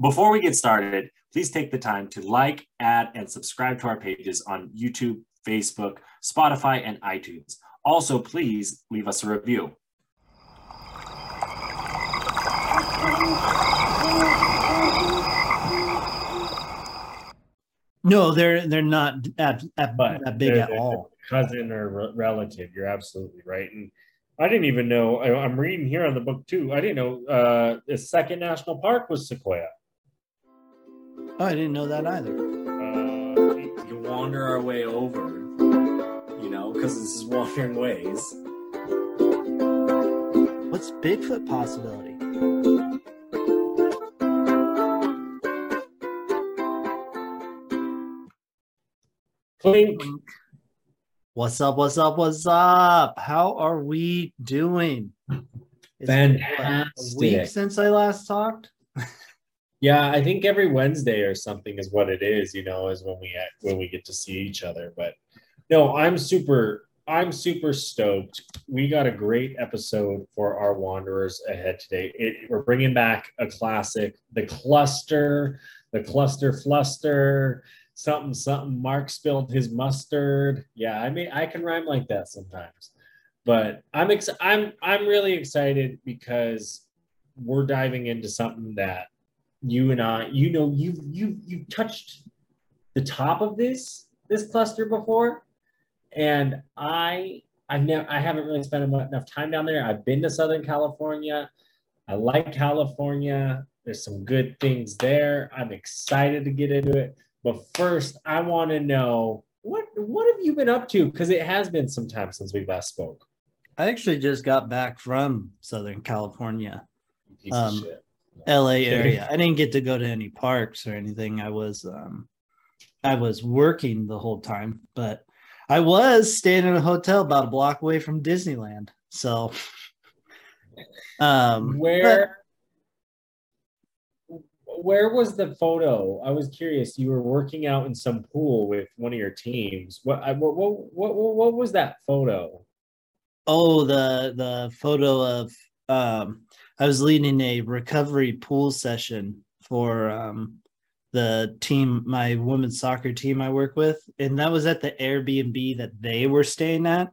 Before we get started, please take the time to like, add, and subscribe to our pages on YouTube, Facebook, Spotify, and iTunes. Also, please leave us a review. No, they're they're not at, at, but that big they're- at they're all. Cousin or re- relative. You're absolutely right. And I didn't even know. I, I'm reading here on the book too. I didn't know uh, the second national park was Sequoia. Oh, I didn't know that either. Uh, We wander our way over, you know, because this is wandering ways. What's Bigfoot possibility? Clink. What's up? What's up? What's up? How are we doing? It's been, what, Fantastic. A week since I last talked. Yeah, I think every Wednesday or something is what it is. You know, is when we when we get to see each other. But no, I'm super. I'm super stoked. We got a great episode for our Wanderers ahead today. It, we're bringing back a classic, the cluster, the cluster fluster, something something. Mark spilled his mustard. Yeah, I mean, I can rhyme like that sometimes. But I'm ex- I'm I'm really excited because we're diving into something that you and I, you know, you you you touched the top of this this cluster before, and I I've never I haven't really spent enough time down there. I've been to Southern California. I like California. There's some good things there. I'm excited to get into it. But first, I want to know what what have you been up to? Because it has been some time since we last spoke. I actually just got back from Southern California, Um. LA area. I didn't get to go to any parks or anything. I was um I was working the whole time, but I was staying in a hotel about a block away from Disneyland. So um but- where where was the photo i was curious you were working out in some pool with one of your teams what I, what, what what what was that photo Oh, the the photo of um I was leading a recovery pool session for um the team, my women's soccer team I work with, and that was at the Airbnb that they were staying at.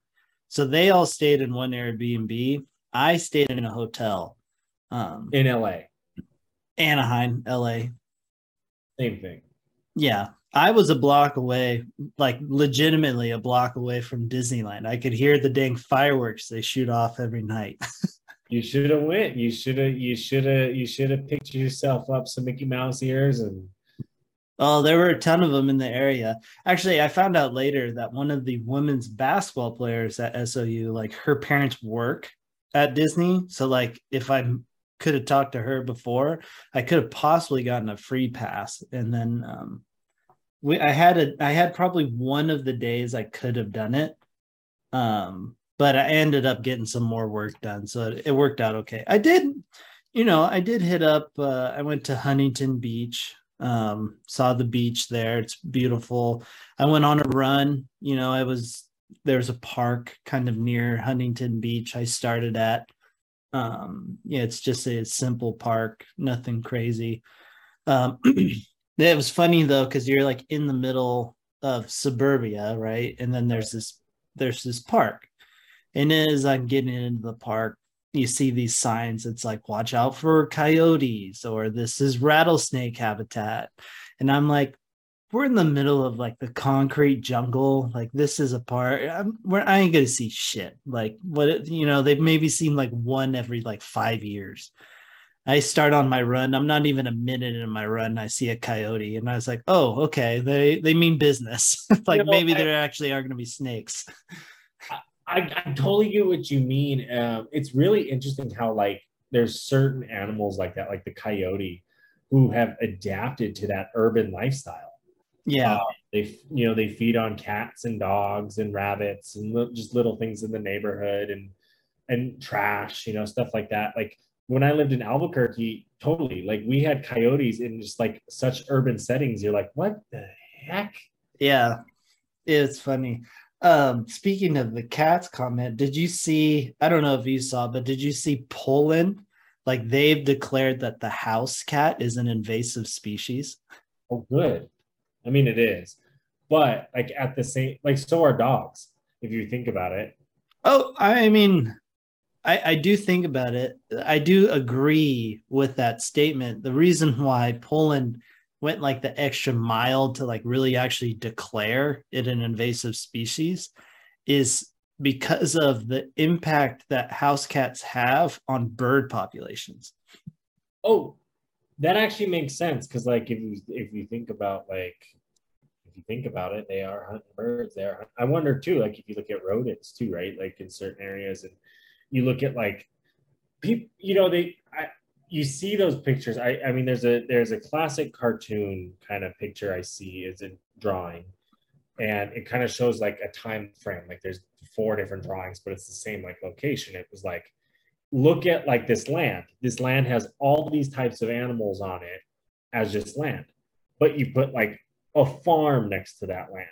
So they all stayed in one Airbnb. I stayed in a hotel. Um in la Anaheim, LA. same thing Yeah. I was a block away, like legitimately a block away from Disneyland. I could hear the dang fireworks they shoot off every night. you should have went you should have you should have you should have picked yourself up some mickey mouse ears and Oh, there were a ton of them in the area. Actually, I found out later that one of the women's basketball players at SOU, like her parents work at Disney. So, like, if I could have talked to her before, I could have possibly gotten a free pass. And then um, we, I had a, I had probably one of the days I could have done it. Um, but I ended up getting some more work done, so it, it worked out okay. I did, you know, I did hit up. Uh, I went to Huntington Beach um saw the beach there it's beautiful i went on a run you know i was there's a park kind of near huntington beach i started at um yeah it's just a simple park nothing crazy um it was funny though because you're like in the middle of suburbia right and then there's this there's this park and as i'm getting into the park you see these signs it's like watch out for coyotes or this is rattlesnake habitat. And i'm like we're in the middle of like the concrete jungle. Like this is a part I'm, we're, i ain't gonna see shit. Like what you know they've maybe seen like one every like five years. I start on my run. I'm not even a minute in my run. I see a coyote and i was like oh okay. They they mean business. Like You know, maybe I- there actually are gonna be snakes I, I totally get what you mean. Um, it's really interesting how like there's certain animals like that, like the coyote, who have adapted to that urban lifestyle. yeah Uh, they you know they feed on cats and dogs and rabbits and li- just little things in the neighborhood and and trash, you know, stuff like that. Like when I lived in Albuquerque, totally like we had coyotes in just like such urban settings. You're like, what the heck? Yeah, it's funny. Um, speaking of the cats comment, did you see? I don't know if you saw, but did you see Poland like they've declared that the house cat is an invasive species. Oh, good. I mean, it is, but like at the same, like so are dogs. If you think about it. Oh, I mean, I, I do think about it. I do agree with that statement. The reason why Poland went like the extra mile to like really actually declare it an invasive species is because of the impact that house cats have on bird populations. Oh, that actually makes sense because, like, if you if you think about like if you think about it, they are hunting birds. They are. I wonder too, like if you look at rodents too, right? Like in certain areas, and you look at like people, you know, they. I, you see those pictures. I, I mean, there's a there's a classic cartoon kind of picture I see. is a drawing, and it kind of shows like a time frame. Like there's four different drawings, but it's the same like location. It was like, look at like this land. This land has all these types of animals on it as just land, but you put like a farm next to that land.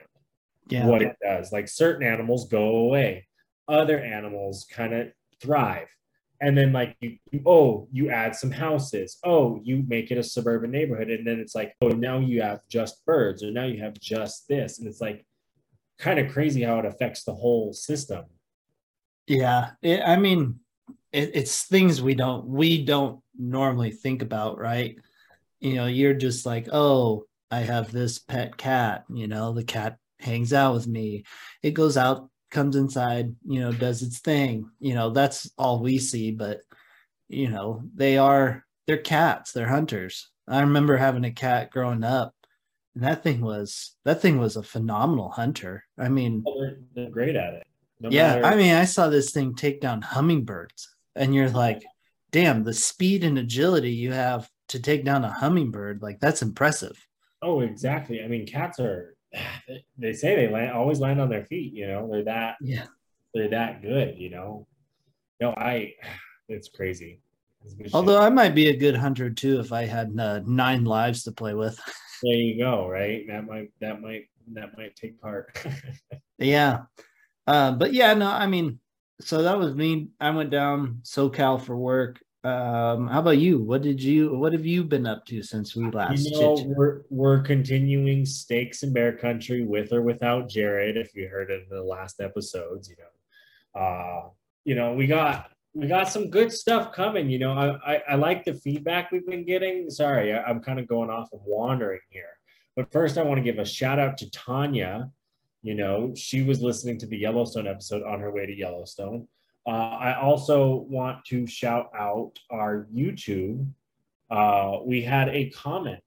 Yeah. What it does, like certain animals go away, other animals kind of thrive. And then like you, oh, you add some houses. Oh, you make it a suburban neighborhood, and then it's like, oh, now you have just birds, or now you have just this, and it's like kind of crazy how it affects the whole system. Yeah, it, I mean, it, it's things we don't we don't normally think about, right? You know, you're just like, oh, I have this pet cat. You know, the cat hangs out with me. It goes out, comes inside, you know, does its thing. You know, that's all we see. But you know, they are they're cats. They're hunters. I remember having a cat growing up and that thing was that thing was a phenomenal hunter. I mean, oh, they're, they're, great at it. No yeah, matter... I mean, I saw this thing take down hummingbirds, and you're like, "Damn, the speed and agility you have to take down a hummingbird, like that's impressive." Oh, exactly. I mean, cats are. They say they land always land on their feet. You know, they're that. Yeah. They're that good. You know. No, I. It's crazy. Although I might be a good hunter too if I had uh, nine lives to play with. there you go right that might that might that might take part yeah uh, but yeah no i mean so that was me i went down socal for work um, how about you what did you what have you been up to since we last you know, we're, we're continuing stakes in bear country with or without jared if you heard of the last episodes you know uh you know we got we got some good stuff coming. You know, I, I, I like the feedback we've been getting. Sorry, I, I'm kind of going off of wandering here. But first, I want to give a shout out to Tanya. You know, she was listening to the Yellowstone episode on her way to Yellowstone. Uh, I also want to shout out our YouTube. Uh, we had a comment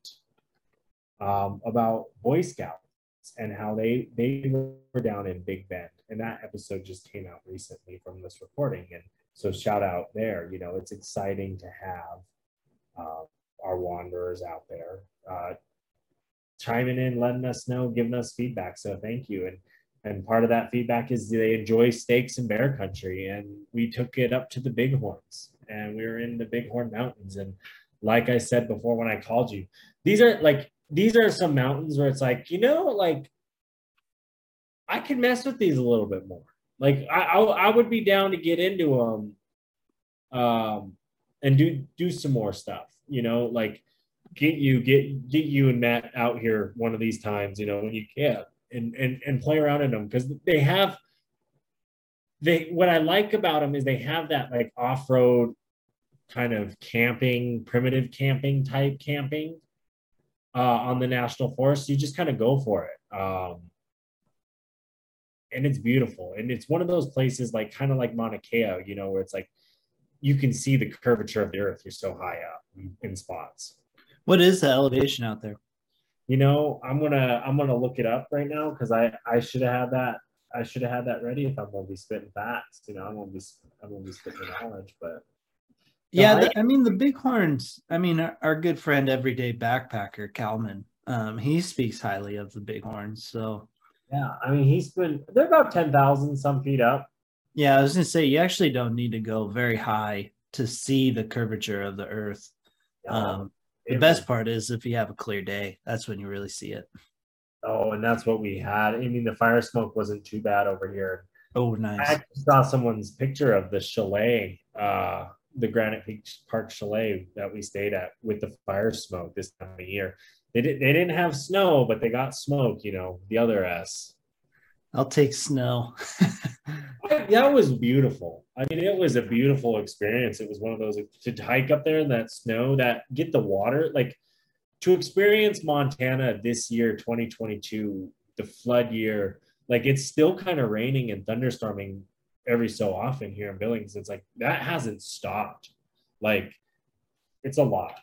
um, about Boy Scouts and how they they were down in Big Bend, and that episode just came out recently from this recording. And so shout out there. You know, it's exciting to have uh, our wanderers out there uh, chiming in, letting us know, giving us feedback. So thank you. And and part of that feedback is they enjoy steaks in bear country, and we took it up to the Bighorns, and we were in the Bighorn Mountains. And like I said before when I called you, these are like these are some mountains where it's like you know like I can mess with these a little bit more. Like I, I, I would be down to get into them, um, and do do some more stuff. You know, like get you get get you and Matt out here one of these times. You know, when you can and and and play around in them because they have. They what I like about them is they have that like off road kind of camping, primitive camping type camping uh, on the national forest. You just kind of go for it. Um, and it's beautiful. And it's one of those places like kind of like Mauna Kea, you know, where it's like you can see the curvature of the earth. You're so high up in spots. What is the elevation out there? You know, I'm gonna I'm gonna look it up right now because I I should have had that I should have had that ready if I'm gonna be spitting facts. You know, I'm gonna be I'm gonna be spitting knowledge, but yeah, I, the, I mean the bighorns. I mean our, our, good friend, everyday backpacker Calman. Um, he speaks highly of the bighorns. So yeah, I mean, he's been, they're about 10,000 some feet up. Yeah, I was to say, you actually don't need to go very high to see the curvature of the earth. Um, the best part is if you have a clear day, that's when you really see it. Oh, and that's what we had. I mean, the fire smoke wasn't too bad over here. Oh, nice. I saw someone's picture of the chalet uh, the Granite Peak Park Chalet that we stayed at with the fire smoke this time of year. They did they didn't have snow, but they got smoke. You know, the other S. I'll take snow. that was beautiful. I mean, it was a beautiful experience. It was one of those to hike up there in that snow, that get the water, like to experience Montana this year, 2022, the flood year. Like it's still kind of raining and thunderstorming every so often here in Billings. It's like that hasn't stopped. Like it's a lot.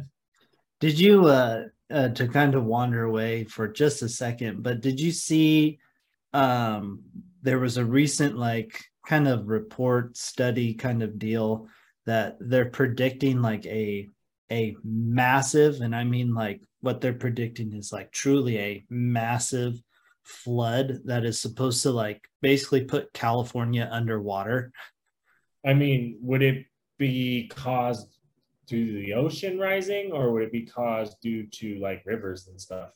did you uh, uh to kind of wander away for just a second, but did you see um there was a recent like kind of report study kind of deal that they're predicting like a a massive and i mean like what they're predicting is like truly a massive flood that is supposed to like basically put california underwater. I mean would it be caused due to the ocean rising or would it be caused due to like rivers and stuff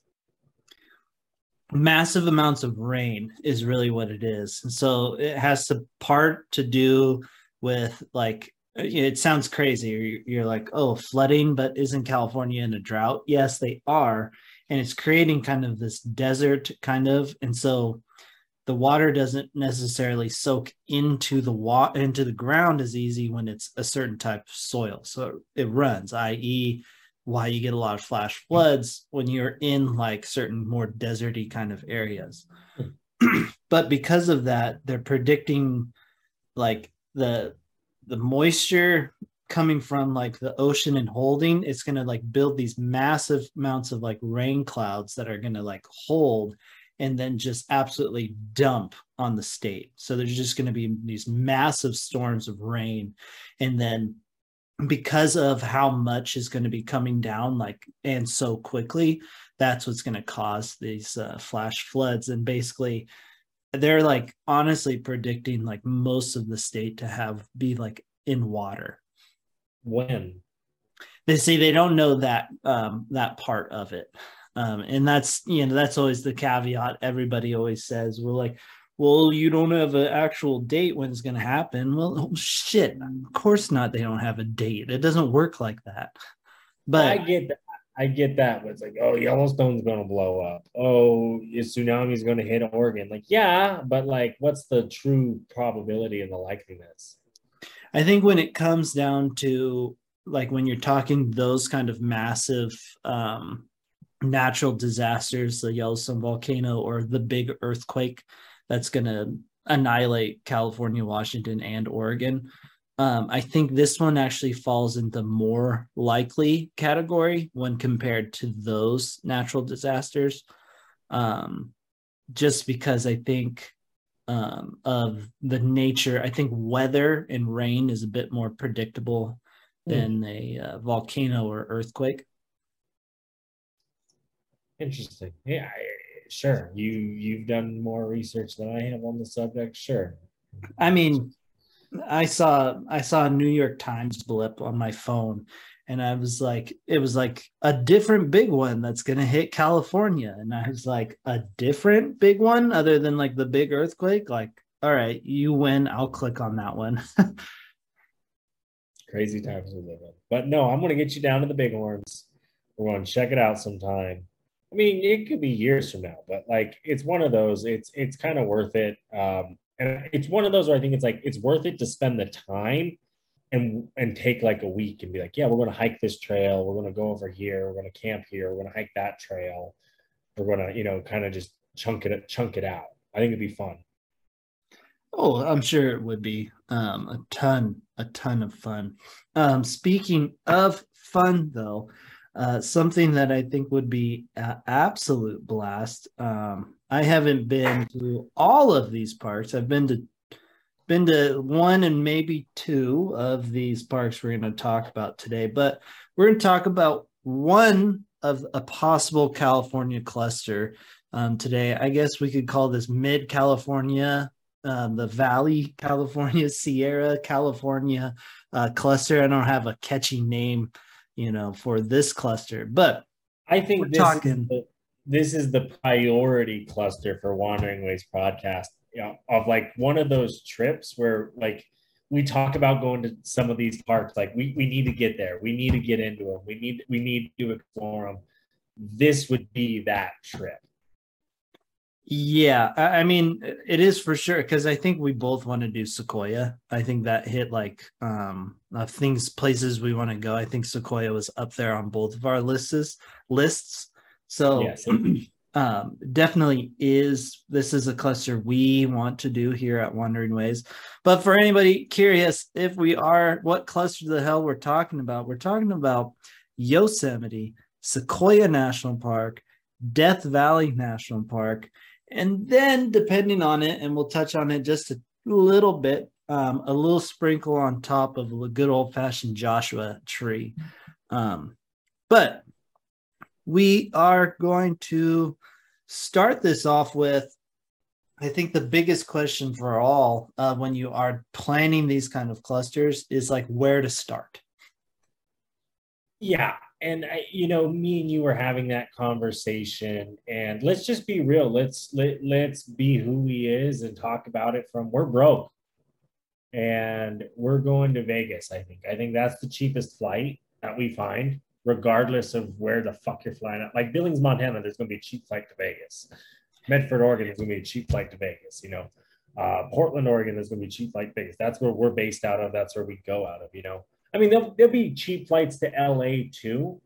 massive amounts of rain is really what it is. And so it has to part to do with like it sounds crazy. You're, like, oh, flooding, but isn't California in a drought? Yes, they are, and it's creating kind of this desert kind of, and so the water doesn't necessarily soak into the wa- into the ground as easy when it's a certain type of soil. So it runs, i.e., why you get a lot of flash hmm. floods when you're in like certain more deserty kind of areas. but because of that, they're predicting like the the moisture coming from like the ocean and holding it's going to like build these massive amounts of like rain clouds that are going to like hold and then just absolutely dump on the state so there's just going to be these massive storms of rain and then because of how much is going to be coming down like and so quickly that's what's going to cause these uh, flash floods. And basically they're like honestly predicting like most of the state to have be like in water. When? They say they don't know that um that part of it. Um and that's you know that's always the caveat everybody always says. We're like well, you don't have an actual date when it's going to happen. Well, oh, shit, of course not. They don't have a date. It doesn't work like that. But I get that. I get that. But it's like, oh, Yellowstone's going to blow up. Oh, tsunami's going to hit Oregon. Like, yeah, but like, what's the true probability and the likeliness? I think when it comes down to like when you're talking those kind of massive um, natural disasters, the Yellowstone volcano or the big earthquake, that's going to annihilate California, Washington, and Oregon. Um, I think this one actually falls in the more likely category when compared to those natural disasters. Um, just because I think um, of the nature, I think weather and rain is a bit more predictable hmm. than a uh, volcano or earthquake. Interesting. Yeah, sure. You you've done more research than I have on the subject. Sure. I mean, I saw I saw a New York Times blip on my phone, and I was like, it was like a different big one that's gonna hit California, and I was like, a different big one other than like the big earthquake. Like, all right, you win. I'll click on that one. Crazy times we live in. But no, I'm gonna get you down to the big horns We're going to check it out sometime. I mean, it could be years from now, but like it's one of those. It's it's kind of worth it, um, and it's one of those where I think it's like it's worth it to spend the time and and take like a week and be like, yeah, we're going to hike this trail, we're going to go over here, we're going to camp here, we're going to hike that trail, we're going to you know kind of just chunk it chunk it out. I think it'd be fun. Oh, I'm sure it would be um, a ton, a ton of fun. Um, speaking of fun, though, uh, something that I think would be an absolute blast. Um, I haven't been to all of these parks. I've been to been to one and maybe two of these parks we're going to talk about today, but we're going to talk about one of a possible California cluster um, today. I guess we could call this Mid California, uh, the Valley California, Sierra California uh, cluster. I don't have a catchy name you know, for this cluster. But I think this, talking... is the, this is the priority cluster for Wandering Ways podcast. You know, of like one of those trips where like we talk about going to some of these parks. Like we, we need to get there. We need to get into them. We need we need to explore them. This would be that trip. Yeah, I, I mean it is for sure because I think we both want to do Sequoia. I think that hit like um of things places we want to go. I think Sequoia was up there on both of our lists lists. So Yes. um definitely is this is a cluster we want to do here at Wandering Ways. But for anybody curious if we are what cluster the hell we're talking about, we're talking about Yosemite, Sequoia National Park, Death Valley National Park, and then depending on it, and we'll touch on it just a little bit, um, a little sprinkle on top of a good old fashioned Joshua tree. Um, but we are going to start this off with I think the biggest question for all uh, when you are planning these kind of clusters is like where to start. Yeah. And I, you know, me and you were having that conversation and let's just be real. Let's let, let's be who he is and talk about it from we're broke. And we're going to Vegas, I think. I think that's the cheapest flight that we find, regardless of where the fuck you're flying at. Like Billings, Montana, there's gonna be a cheap flight to Vegas. Medford, Oregon, there's gonna be a cheap flight to Vegas, you know. Uh, Portland, Oregon, there's gonna be cheap flight to Vegas. That's where we're based out of. That's where we go out of, you know. I mean, there'll, there'll be cheap flights to LA too.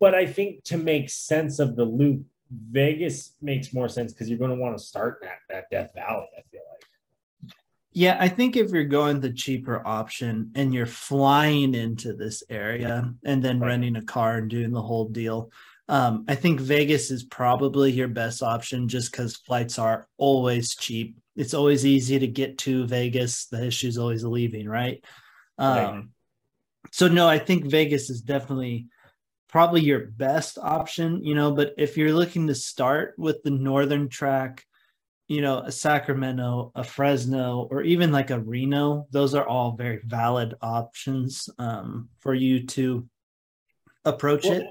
But I think to make sense of the loop, Vegas makes more sense because you're going to want to start at that Death Valley, I feel like. Yeah, I think if you're going the cheaper option and you're flying into this area and then Right. renting a car and doing the whole deal, um, I think Vegas is probably your best option just because flights are always cheap. It's always easy to get to Vegas. The issue is always leaving, right? Right. Um, so no, I think Vegas is definitely probably your best option, you know, but if you're looking to start with the northern track, you know, a Sacramento, a Fresno, or even like a Reno, those are all very valid options um, for you to approach it.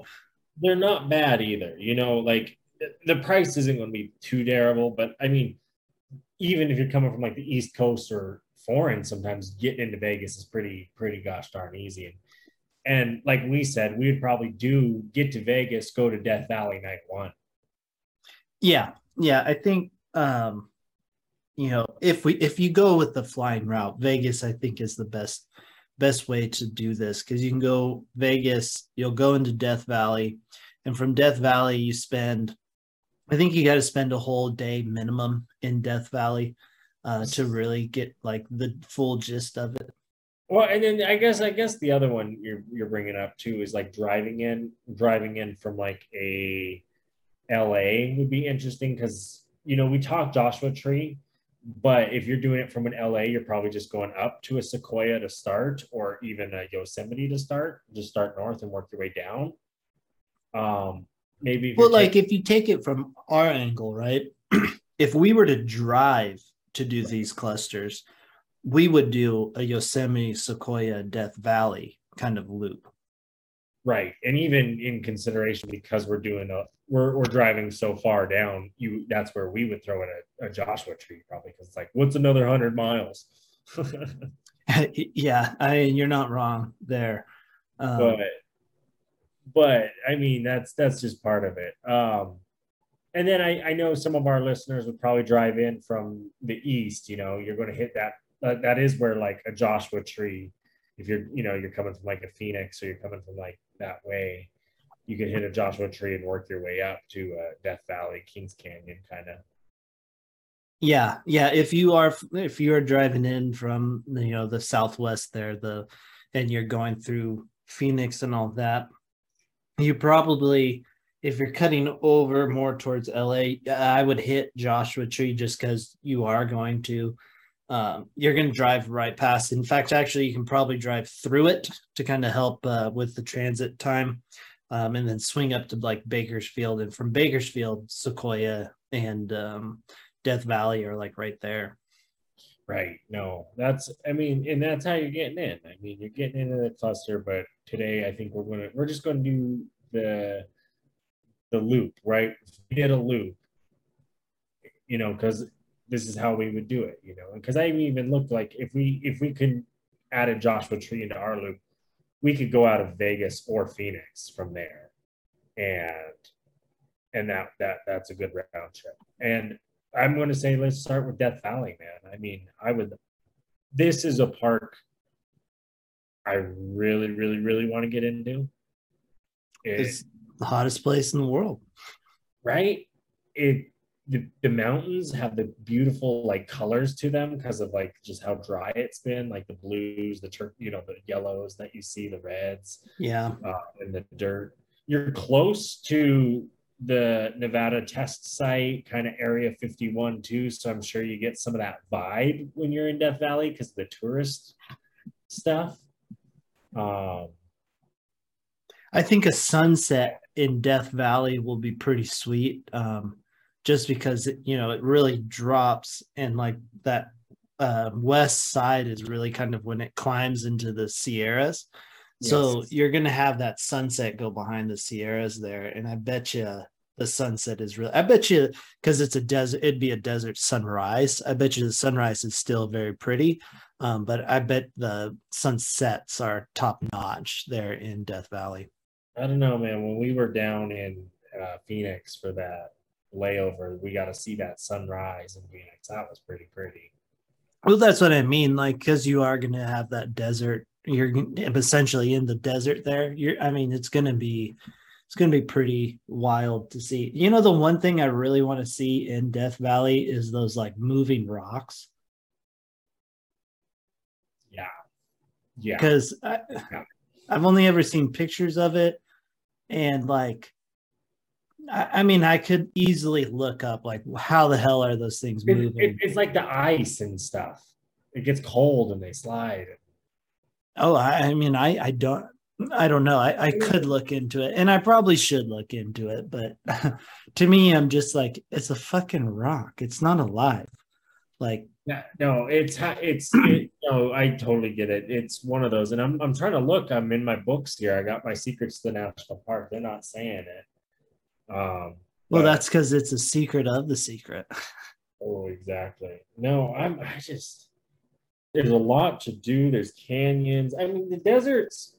They're not bad either. You know, like the- the price isn't going to be too terrible, but I mean, even if you're coming from like the East Coast or foreign, sometimes getting into Vegas is pretty, pretty gosh darn easy. And, and like we said, we would probably do get to Vegas, go to Death Valley night one. Yeah, yeah, I think um, you know if we if you go with the flying route, Vegas I think is the best best way to do this because you can go Vegas, you'll go into Death Valley, and from Death Valley you spend, I think you got to spend a whole day minimum in Death Valley uh, to really get like the full gist of it. Well, and then I guess I guess the other one you're you're bringing up too is like driving in driving in from like a LA would be interesting because you know we talked Joshua Tree, but if you're doing it from an LA, you're probably just going up to a Sequoia to start, or even a Yosemite to start. Just start north and work your way down. Um, maybe Well, like taking- if you take it from our angle, right? if we were to drive to do these clusters, we would do a Yosemite, Sequoia, Death Valley kind of loop. Right. And even in consideration because we're doing a we're we're driving so far down, you that's where we would throw in a, a Joshua tree probably because it's like, what's another hundred miles? yeah, I you're not wrong there. Um, but but I mean that's that's just part of it. Um and then I, I know some of our listeners would probably drive in from the east, you know, you're going to hit that that, that is where like a Joshua tree, if you're you know, you're coming from like a Phoenix or you're coming from like that way, you can hit a Joshua tree and work your way up to uh, Death Valley, Kings Canyon kind of. Yeah, yeah. If you are if you are driving in from you know the southwest there, the and you're going through Phoenix and all that, you probably if you're cutting over more towards LA, I would hit Joshua Tree just because you are going to um, you're going to drive right past. In fact, actually, you can probably drive through it to kind of help uh, with the transit time, um, and then swing up to like Bakersfield, and from Bakersfield, Sequoia and um, Death Valley are like right there. Right. No, that's, I mean, and that's how you're getting in. I mean, you're getting into the cluster, but today I think we're going to, we're just going to do the, the loop, right? We a loop, you know, because this is how we would do it, you know. Because I even looked like if we if we could add a Joshua Tree into our loop, we could go out of Vegas or Phoenix from there, and and that that that's a good round trip. And I'm going to say let's start with Death Valley, man. I mean, I would. This is a park I really, really, really want to get into. It's the hottest place in the world, right? It the, the mountains have the beautiful like colors to them because of like just how dry it's been like the blues the tur- you know the yellows that you see the reds yeah. uh, and the dirt. You're close to the nevada test site kind of area 51 too so i'm sure you get some of that vibe when you're in death valley because the tourist stuff. Um i think a sunset in death valley will be pretty sweet um just because it, you know it really drops and like that uh, west side is really kind of when it climbs into the Sierras. Yes. So you're gonna have that sunset go behind the Sierras there, and I bet you the sunset is really. I bet you because it's a desert, it'd be a desert sunrise. I bet you the sunrise is still very pretty, um, but I bet the sunsets are top notch there in Death Valley. I don't know, man. When we were down in uh, Phoenix for that layover, we got to see that sunrise in Phoenix. That was pretty pretty. Well, that's what I mean. Like, because you are going to have that desert. You're essentially in the desert there. You're. I mean, it's going to be. It's going to be pretty wild to see. You know, the one thing I really want to see in Death Valley is those like moving rocks. Yeah. Yeah. Because yeah. I've only ever seen pictures of it, and like I mean, I could easily look up like how the hell are those things moving? It, it, it's like the ice and stuff. It gets cold and they slide. Oh, I, I mean, I I don't I don't know. I, I could look into it, and I probably should look into it. But to me, I'm just like, it's a fucking rock. It's not alive. Like, yeah, no, it's it's it, no. I totally get it. It's one of those, and I'm I'm trying to look. I'm in my books here. I got my secrets to the national park. They're not saying it. Um, well, that's because it's a secret of the secret. oh, exactly. No, I'm. I just there's a lot to do. There's canyons. I mean, the deserts.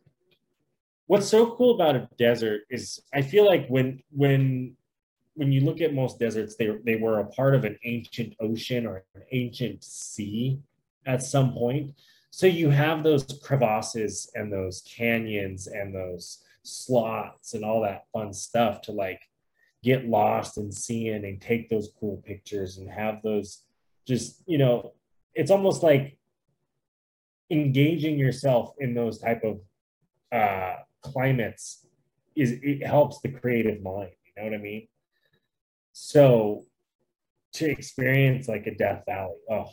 What's so cool about a desert is I feel like when when when you look at most deserts, they they were a part of an ancient ocean or an ancient sea at some point. So you have those crevasses and those canyons and those slots and all that fun stuff to like get lost in seeing and take those cool pictures and have those just you know it's almost like engaging yourself in those type of uh climates is it helps the creative mind you know what i mean so to experience like a death valley oh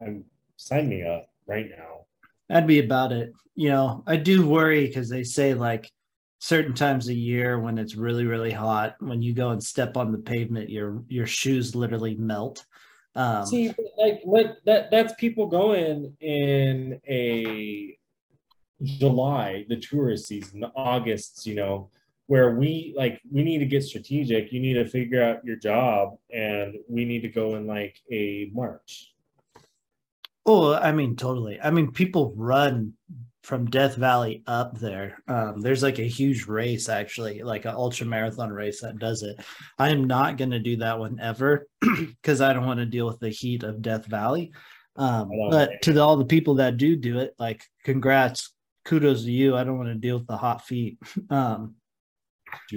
i'm sign me up right now. That'd be about it. You know i do worry because they say like certain times a year when it's really really hot when you go and step on the pavement your your shoes literally melt. Um, see like what that that's people going in a july the tourist season august you know where we like we need to get strategic. You need to figure out your job and we need to go in like a march oh i mean totally i mean people run from Death Valley up there. Um, there's like a huge race, actually, like an ultra marathon race that does it. I am not going to do that one ever because I don't want to deal with the heat of Death Valley. Um, but to the, all the people that do do it, like, congrats, kudos to you. I don't want to deal with the hot feet. Um,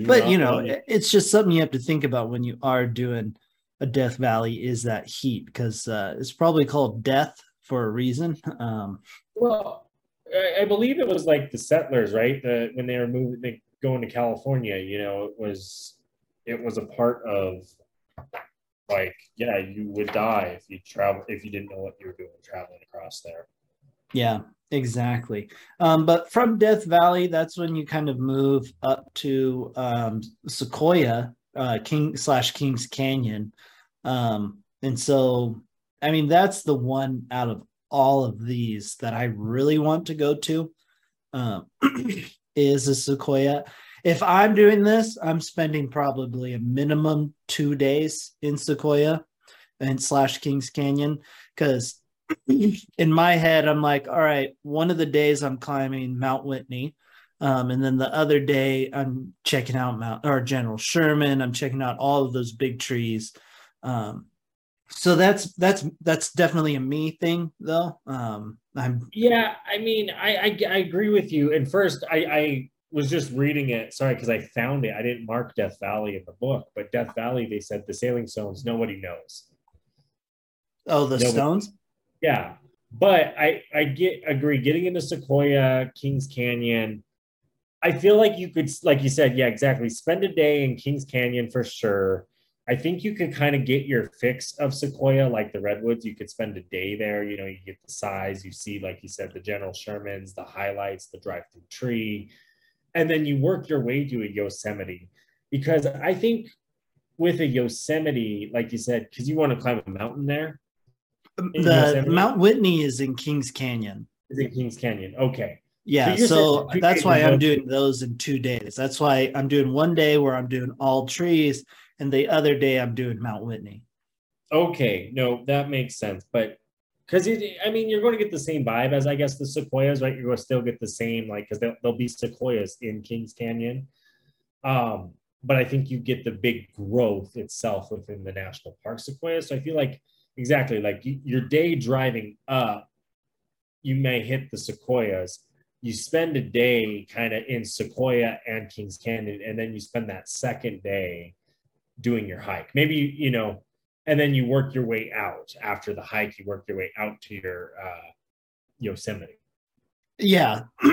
but you know, it's just something you have to think about when you are doing a Death Valley is that heat because uh, it's probably called death for a reason. Um, well, I believe it was like the settlers, right? The when they were moving, they going to California. You know, it was it was a part of like yeah, you would die if you travel if you didn't know what you were doing traveling across there. Yeah, exactly. Um, but from Death Valley, that's when you kind of move up to um, Sequoia, uh, King slash Kings Canyon, um, and so I mean that's the one out of all of these that I really want to go to um, is a Sequoia. If I'm doing this, I'm spending probably a minimum two days in Sequoia. and slash Kings Canyon because in my head I'm like, all right, one of the days I'm climbing Mount Whitney. Um, and then the other day I'm checking out Mount or General Sherman. I'm checking out all of those big trees. Um, so that's that's that's definitely a me thing though. Um, I'm yeah. I mean, I I, I agree with you. And first, I I was just reading it. Sorry, because I found it. I didn't mark Death Valley in the book, but Death Valley, they said the sailing stones nobody knows. Oh, the nobody, stones. Yeah, but I I get agree. Getting into Sequoia, Kings Canyon, I feel like you could, like you said, yeah, exactly. Spend a day in Kings Canyon for sure. I think you could kind of get your fix of Sequoia, like the redwoods. You could spend a day there. You know, you get the size, you see, like you said, the General Shermans, the highlights, the drive-through tree and then you work your way to a Yosemite. Because I think with a Yosemite, like you said, because you want to climb a mountain there. Um, the Yosemite, Mount Whitney is in Kings Canyon. Is in Kings Canyon. Okay. Yeah, so, so that's why I'm doing those in two days. That's why I'm doing one day where I'm doing all trees, and the other day I'm doing Mount Whitney. Okay, no, that makes sense. But because I mean, you're going to get the same vibe as I guess the sequoias, right? You're going to still get the same, like, because there'll, there'll, be sequoias in Kings Canyon. Um, but I think you get the big growth itself within the national park sequoias. So I feel like exactly like your day driving up, you may hit the sequoias. You spend a day kind of in Sequoia and Kings Canyon, and then you spend that second day doing your hike. Maybe you know and then you work your way out after the hike you work your way out to your uh, yosemite. Yeah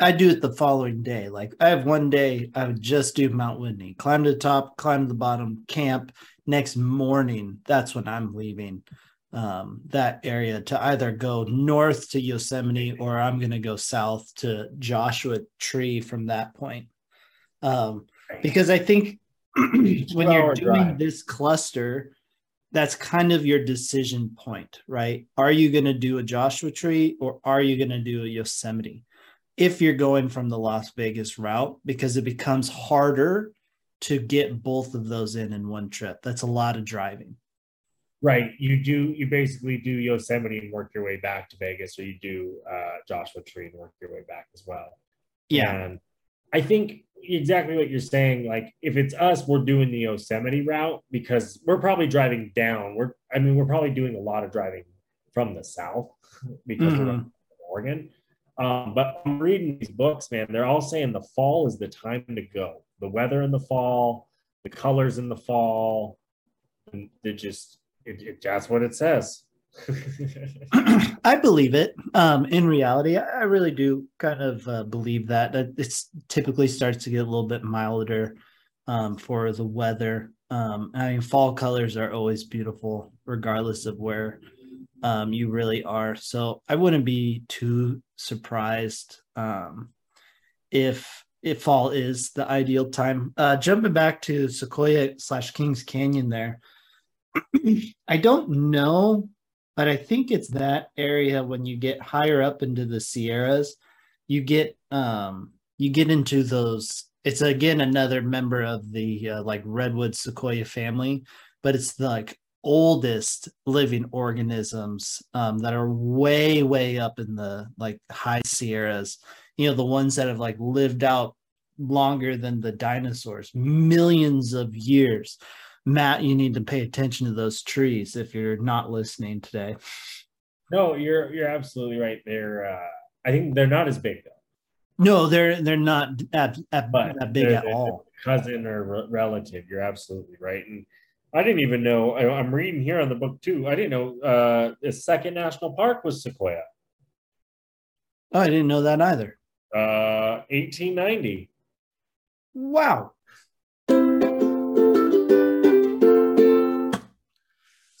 i do it the following day. Like i have one day i would just do mount whitney. Climb to the top climb to the bottom camp. Next morning that's when i'm leaving um, that area to either go north to yosemite or i'm going to go south to joshua tree from that point. Um, because i think when you're doing drive. this cluster that's kind of your decision point, right? Are you going to do a Joshua Tree or are you going to do a Yosemite? If you're going from the Las Vegas route, because it becomes harder to get both of those in in one trip. That's a lot of driving. Right. You do, you basically do Yosemite and work your way back to Vegas, or you do uh, Joshua Tree and work your way back as well. Yeah. And I think exactly what you're saying. Like if it's us, we're doing the Yosemite route because we're probably driving down. We're I mean, we're probably doing a lot of driving from the south because mm-hmm. we're in Oregon. Um, but I'm reading these books, man. They're all saying the fall is the time to go. The weather in the fall, the colors in the fall, and it just it, it, that's what it says. I believe it. Um, in reality, I really do kind of uh, believe that. It typically starts to get a little bit milder um, for the weather. Um, I mean, fall colors are always beautiful, regardless of where um, you really are. So I wouldn't be too surprised um, if if fall is the ideal time. Uh, jumping back to Sequoia slash Kings Canyon, there. I don't know but I think it's that area when you get higher up into the Sierras, you get um you get into those. It's again another member of the uh, like redwood sequoia family, but it's the like oldest living organisms um, that are way way up in the like high Sierras. You know the ones that have like lived out longer than the dinosaurs, millions of years. Matt, you need to pay attention to those trees if you're not listening today. No, you're you're absolutely right. They're uh, I think they're not as big though. No, they're they're not at, at but that big at all. Cousin or relative, you're absolutely right. And I didn't even know. I, am reading here on the book too. I didn't know uh, the second national park was Sequoia. Oh, I didn't know that either. Uh, 1890. Wow.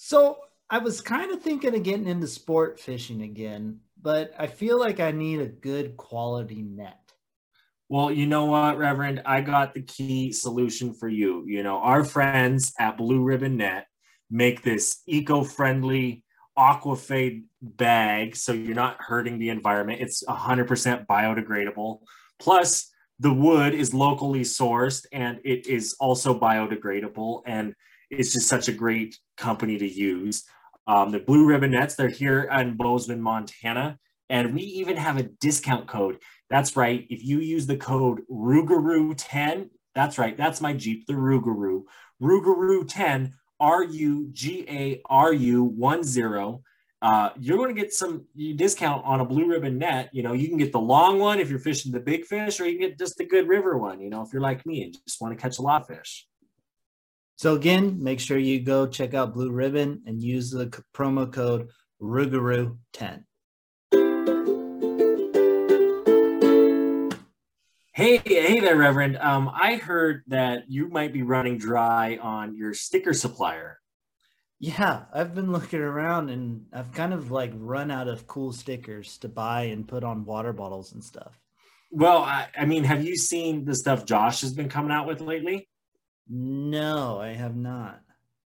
So I was kind of thinking of getting into sport fishing again, but I feel like I need a good quality net. Well, you know what, Reverend? I got the key solution for you. You know, our friends at Blue Ribbon Net make this eco friendly aquafade bag so you're not hurting the environment. It's 100% biodegradable. Plus, the wood is locally sourced and it is also biodegradable. And it's just such a great company to use. Um, the Blue Ribbon Nets, they're here in Bozeman, Montana. And we even have a discount code. That's right. If you use the code Rougarou10, that's right. That's my Jeep, the Rougarou. Rougarou10, R U G A R U 1 0. Uh, you're going to get some discount on a blue ribbon net. You know, you can get the long one if you're fishing the big fish, or you can get just the good river one, you know, if you're like me and just want to catch a lot of fish. So again, make sure you go check out Blue Ribbon and use the promo code Rougarou10. Hey, hey there, Reverend. Um, I heard that you might be running dry on your sticker supplier. Yeah, I've been looking around and I've kind of like run out of cool stickers to buy and put on water bottles and stuff. Well, I, I mean, have you seen the stuff Josh has been coming out with lately? No, I have not.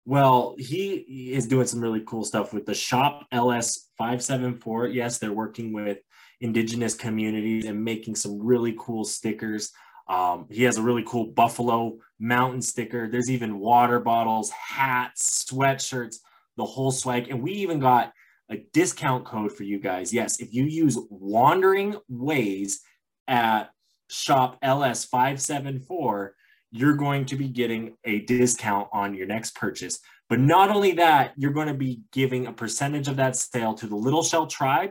Well, he is doing some really cool stuff with the Shop LS 574. Yes, they're working with indigenous communities and making some really cool stickers. Um, he has a really cool Buffalo Mountain sticker. There's even water bottles, hats, sweatshirts, the whole swag. And we even got a discount code for you guys. Yes, if you use Wandering Ways at shop LS574, you're going to be getting a discount on your next purchase. But not only that, you're going to be giving a percentage of that sale to the Little Shell Tribe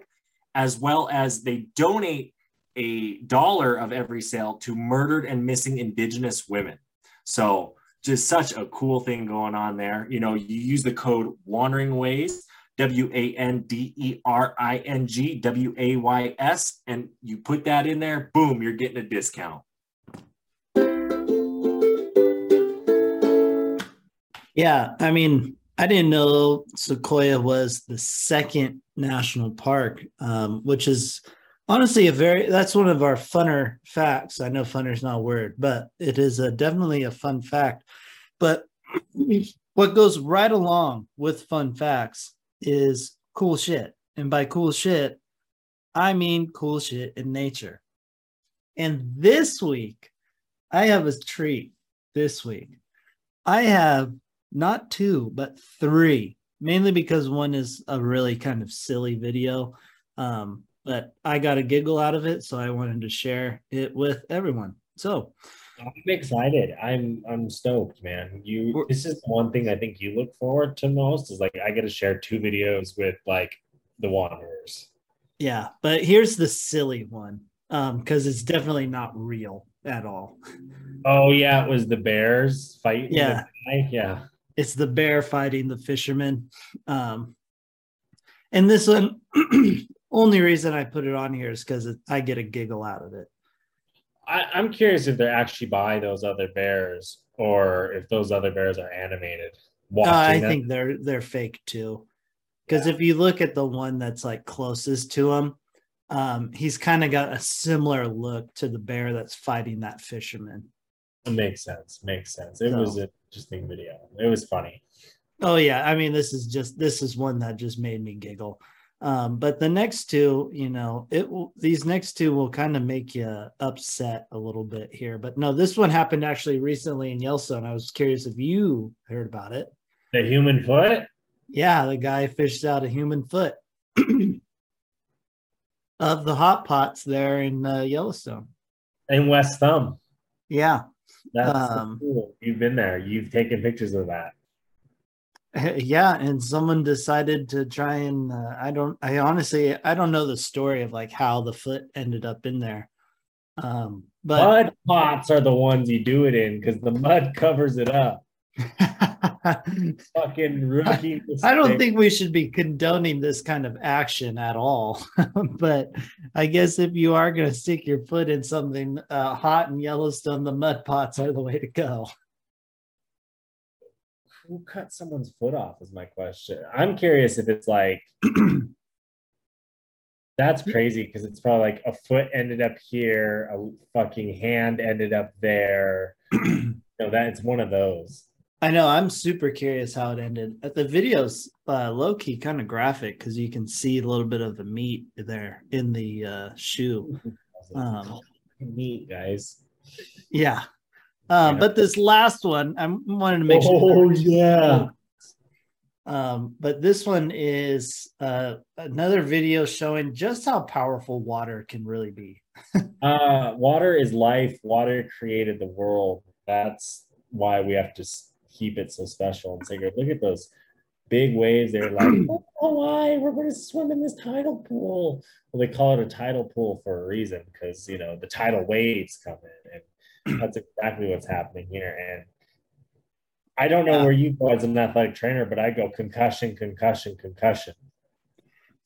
as well as they donate a dollar of every sale to murdered and missing Indigenous women. So just such a cool thing going on there. You know, you use the code Wandering Ways, W A N D E R I N G W A Y S, and you put that in there, boom, you're getting a discount. Yeah, I mean, I didn't know Sequoia was the second national park, um, which is honestly a very that's one of our funner facts. I know funner is not a word, but it is a, definitely a fun fact. But what goes right along with fun facts is cool shit. And by cool shit, I mean cool shit in nature. And this week, I have a treat this week. I have not two, but three mainly because one is a really kind of silly video. Um, but I got a giggle out of it, so I wanted to share it with everyone. So I'm excited. I'm I'm stoked, man. You this is one thing I think you look forward to most is like I get to share two videos with like the Wanderers. Yeah, but here's the silly one. Um, because it's definitely not real at all. Oh yeah, it was the Bears fighting. Yeah. Yeah it's the bear fighting the fisherman. Um, and this one, only reason I put it on here is because I get a giggle out of it. I, I'm curious if they're actually by those other bears or if those other bears are animated. Uh, I them. think they're they're fake too. Because yeah. if you look at the one that's like closest to him, um, he's kind of got a similar look to the bear that's fighting that fisherman. It makes sense. Makes sense. It so, was an interesting video. It was funny. Oh yeah, I mean this is just this is one that just made me giggle. Um, but the next two, you know, it will these next two will kind of make you upset a little bit here. But no, this one happened actually recently in Yellowstone. I was curious if you heard about it. The human foot? Yeah, the guy fished out a human foot of the hot pots there in uh, Yellowstone. In West Thumb. Yeah. That's um, cool. You've been there. You've taken pictures of that. Yeah, and someone decided to try and uh, I don't. I honestly I don't know the story of like how the foot ended up in there. Um, but mud pots are the ones you do it in because the mud covers it up. Fucking rookie. I don't think we should be condoning this kind of action at all. but I guess if you are going to stick your foot in something uh, hot in Yellowstone, the mud pots are the way to go. Who cut someone's foot off? Is my question. I'm curious if it's like. That's crazy because it's probably like a foot ended up here, a fucking hand ended up there. know, that it's one of those. I know. I'm super curious how it ended. Uh, the video's uh, low key kind of graphic because you can see a little bit of the meat there in the uh, shoe. Um, meat, guys. Yeah, Um, but this last one, I wanted to make sure. Oh yeah. Um, but this one is uh, another video showing just how powerful water can really be. Uh, water is life. Water created the world. That's why we have to keep it so special and sacred. Look at those big waves. They're like, oh, why? We're going to swim in this tidal pool. Well, they call it a tidal pool for a reason because, you know, the tidal waves come in. And that's exactly what's happening here. And I don't know Yeah. where you go as an athletic trainer, but I go concussion, concussion, concussion.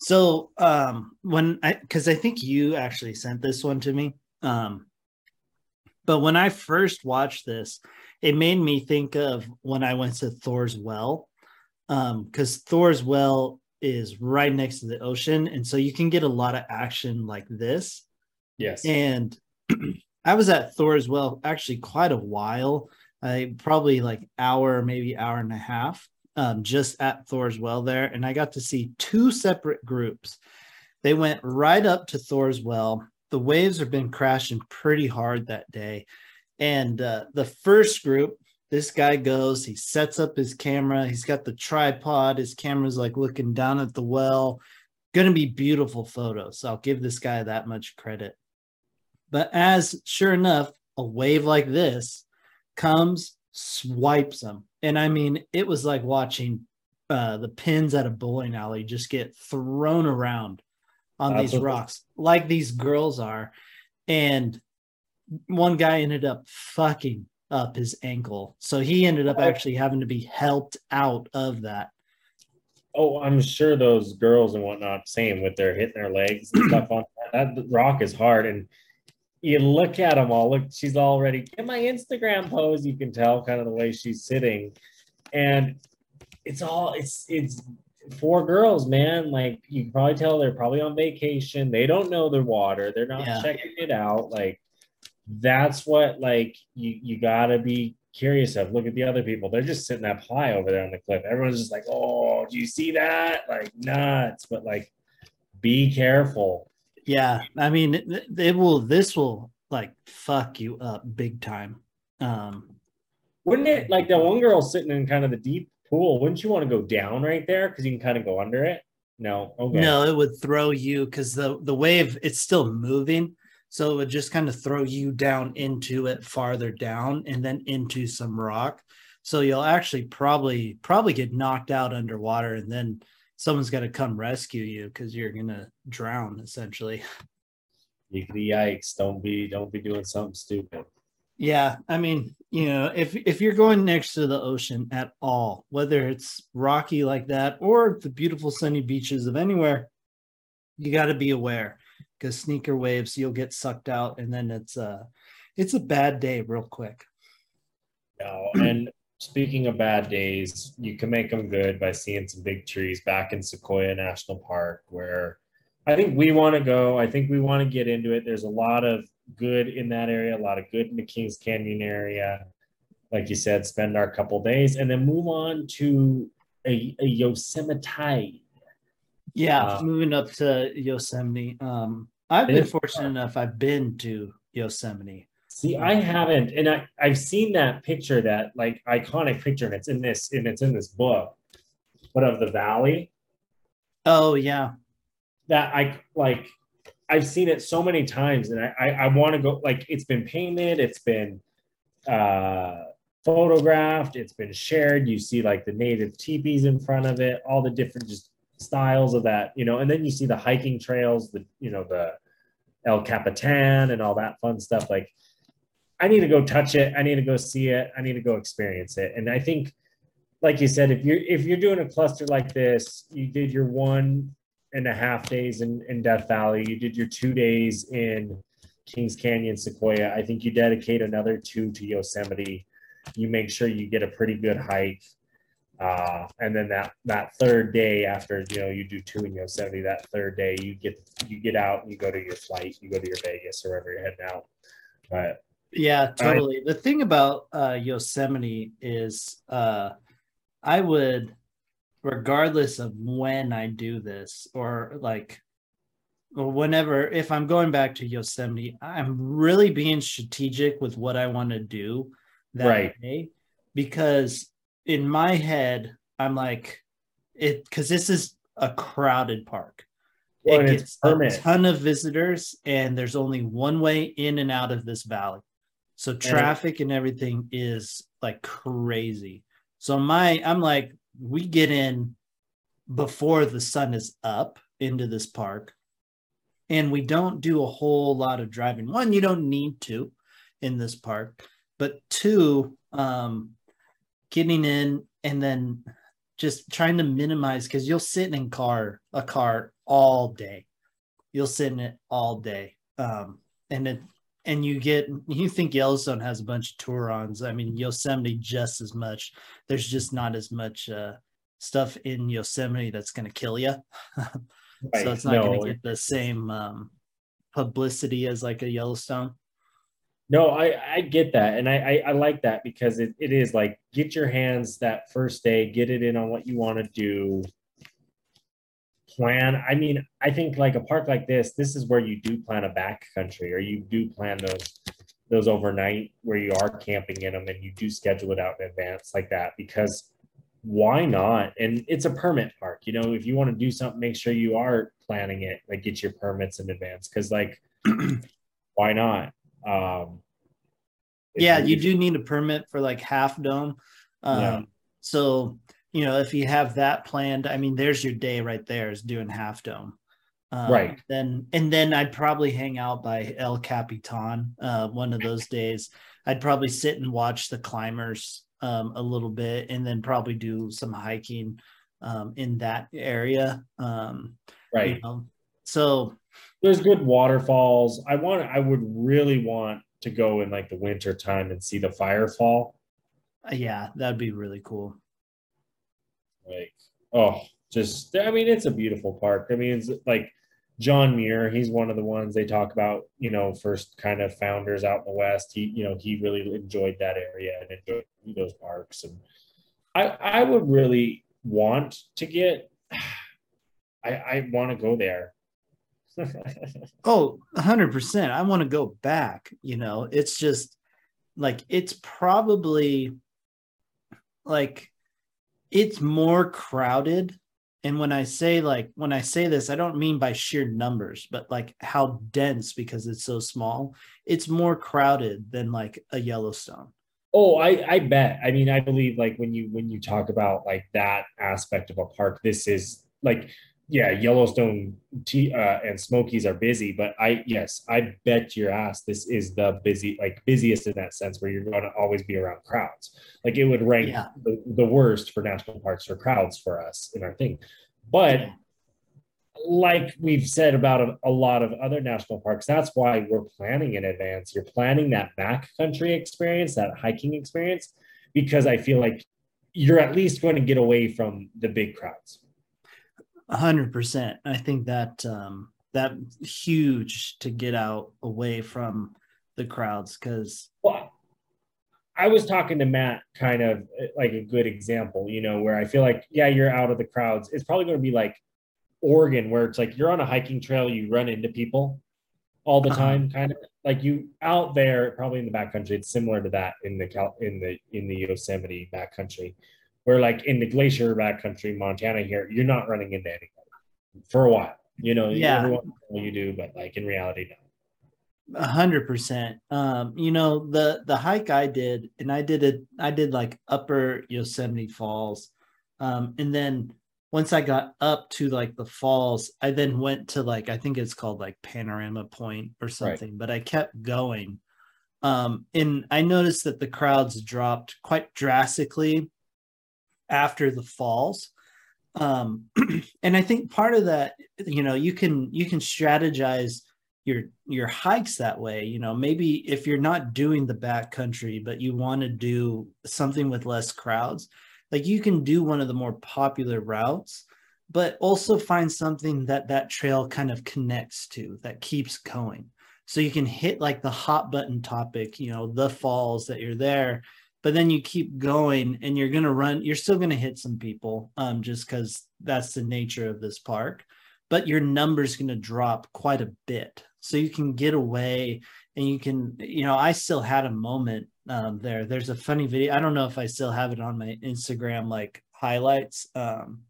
So um when I because I think you actually sent this one to me. Um but when I first watched this, it made me think of when I went to Thor's Well. Um, because Thor's Well is right next to the ocean, and so you can get a lot of action like this. Yes. And I was at Thor's Well actually quite a while. I probably like hour, maybe hour and a half, um, just at Thor's Well there, and I got to see two separate groups. They went right up to Thor's Well. The waves have been crashing pretty hard that day, and uh, the first group, this guy goes, he sets up his camera, he's got the tripod, his camera's like looking down at the well. Going to be beautiful photos. So I'll give this guy that much credit. But as sure enough, a wave like this comes, swipes them. And I mean, it was like watching uh, the pins at a bowling alley just get thrown around on That's these rocks, like these girls are. And one guy ended up fucking up his ankle. So he ended up Oh. actually having to be helped out of that. Oh, I'm sure those girls and whatnot, same with their hitting their legs and stuff on that. That rock is hard. And you look at them all, look, she's already in my Instagram pose. You can tell kind of the way she's sitting. And it's all, it's, it's four girls, man. Like you can probably tell they're probably on vacation. They don't know the water, they're not Yeah. checking it out. Like that's what, like, you, you gotta be curious of. Look at the other people. They're just sitting up high over there on the cliff. Everyone's just like, oh, do you see that? Like nuts. But like, be careful. Yeah. I mean, it, it will, this will like fuck you up big time. Um, Wouldn't it like that one girl sitting in kind of the deep pool? Wouldn't you want to go down right there because you can kind of go under it? No. Okay. No, it would throw you because the the wave it's still moving, so it would just kind of throw you down into it farther down and then into some rock. So you'll actually probably probably get knocked out underwater, and then someone's got to come rescue you because you're gonna drown essentially. Yikes. Don't be don't be doing something stupid. Yeah, I mean, you know, if if you're going next to the ocean at all, whether it's rocky like that or the beautiful sunny beaches of anywhere, you got to be aware because sneaker waves you'll get sucked out and then it's a it's a bad day real quick. No. And speaking of bad days, you can make them good by seeing some big trees back in Sequoia National Park, where I think we want to go. I think we want to get into it. There's a lot of good in that area, a lot of good in the Kings Canyon area. Like you said, spend our couple days and then move on to a, a Yosemite. Yeah, Uh, moving up to Yosemite. Um I've been fortunate enough I've been to Yosemite. See, I haven't, and I I've seen that picture, that like iconic picture, and it's in this and it's in this book, but of the valley. Oh yeah. that I like I've seen it so many times and I I, I want to go like it's been painted, it's been uh photographed, it's been shared. You see like the native teepees in front of it, all the different just styles of that, you know, and then you see the hiking trails, the you know, the El Capitan and all that fun stuff. Like I need to go touch it, I need to go see it, I need to go experience it. And I think like you said, if you're if you're doing a cluster like this, you did your one and a half days in, in Death Valley. You did your two days in Kings Canyon, Sequoia. I think you dedicate another two to Yosemite. You make sure you get a pretty good hike. Uh, and then that that third day after you know you do two in Yosemite, that third day you get you get out and you go to your flight, you go to your Vegas or wherever you're heading out. But Yeah, totally. the thing about uh, Yosemite is uh, I would, regardless of when I do this or like, or whenever, if I'm going back to Yosemite, I'm really being strategic with what I want to do. that Right. day because in my head I'm like it because this is a crowded park. Well, it and it's gets a ton of visitors, and there's only one way in and out of this valley. So traffic and everything is like crazy. So my I'm like, we get in before the sun is up into this park, and we don't do a whole lot of driving. One, you don't need to in this park, but two, um, getting in and then just trying to minimize because you'll sit in car a car all day. You'll sit in it all day. Um, and it and you get you think Yellowstone has a bunch of Turons. I mean Yosemite just as much. There's just not as much uh stuff in Yosemite that's gonna kill you. Right. so it's not No, gonna get the same um publicity as like a Yellowstone. No, I, I get that. And I, I, I like that because it, it is like get your hands that first day, get it in on what you want to do. Plan. I mean, I think like a park like this, this is where you do plan a backcountry or you do plan those those overnight where you are camping in them and you do schedule it out in advance like that because why not? And it's a permit park. You know, if you want to do something, make sure you are planning it, like get your permits in advance. Cause like why not? Um yeah you do need a permit for like half dome um Yeah. so you know if you have that planned i mean there's your day right there is doing half dome um, Right. then and then i'd probably hang out by el capitan uh one of those days i'd probably sit and watch the climbers um a little bit and then probably do some hiking um in that area um you right. know so There's good waterfalls. I want I would really want to go in like the winter time and see the firefall. uh, yeah that'd be really cool Like, oh, just I mean, it's a beautiful park. I mean, it's like John Muir, he's one of the ones they talk about, you know, first kind of founders out in the West. He, you know, he really enjoyed that area and enjoyed those parks. And I I would really want to get I I want to go there. Oh, 100%. I want to go back, you know. It's just like it's probably like it's more crowded and when I say like when I say this I don't mean by sheer numbers, but like how dense because it's so small. It's more crowded than like a Yellowstone. Oh, I I bet. I mean, I believe like when you when you talk about like that aspect of a park, this is like yeah, Yellowstone T, uh, and Smokies are busy, but I yes, I bet your ass this is the busy like busiest in that sense where you're going to always be around crowds. Like it would rank Yeah. the, the worst for national parks for crowds for us in our thing. But Yeah. like we've said about a, a lot of other national parks, that's why we're planning in advance. You're planning that backcountry experience, that hiking experience, because I feel like you're at least going to get away from the big crowds. A hundred percent. I think that um that huge to get out away from the crowds because Well, I was talking to Matt, kind of uh, like a good example, you know, where I feel like, yeah, you're out of the crowds. It's probably going to be like Oregon, where it's like you're on a hiking trail, you run into people all the Uh-huh. time, kind of like you out there, probably in the backcountry. It's similar to that in the Cal in the in the Yosemite backcountry, where like in the glacier backcountry, Montana here, you're not running into anybody for a while. You know, Yeah. every once in a while you do, but like in reality, no. A hundred percent. Um, you know, the the hike I did, and I did it, I did like upper Yosemite Falls. Um, and then once I got up to like the falls, I then went to like I think it's called like Panorama Point or something, but I kept going. Um, and I noticed that the crowds dropped quite drastically after the falls. Um, and I think part of that, you know, you can you can strategize your your hikes that way you know maybe if you're not doing the backcountry but you want to do something with less crowds like you can do one of the more popular routes but also find something that that trail kind of connects to that keeps going so you can hit like the hot button topic you know the falls that you're there but then you keep going and you're going to run you're still going to hit some people um just because that's the nature of this park but your number's going to drop quite a bit so you can get away and you can you know i still had a moment um, there. There's a funny video. I don't know if I still have it on my Instagram like highlights, um,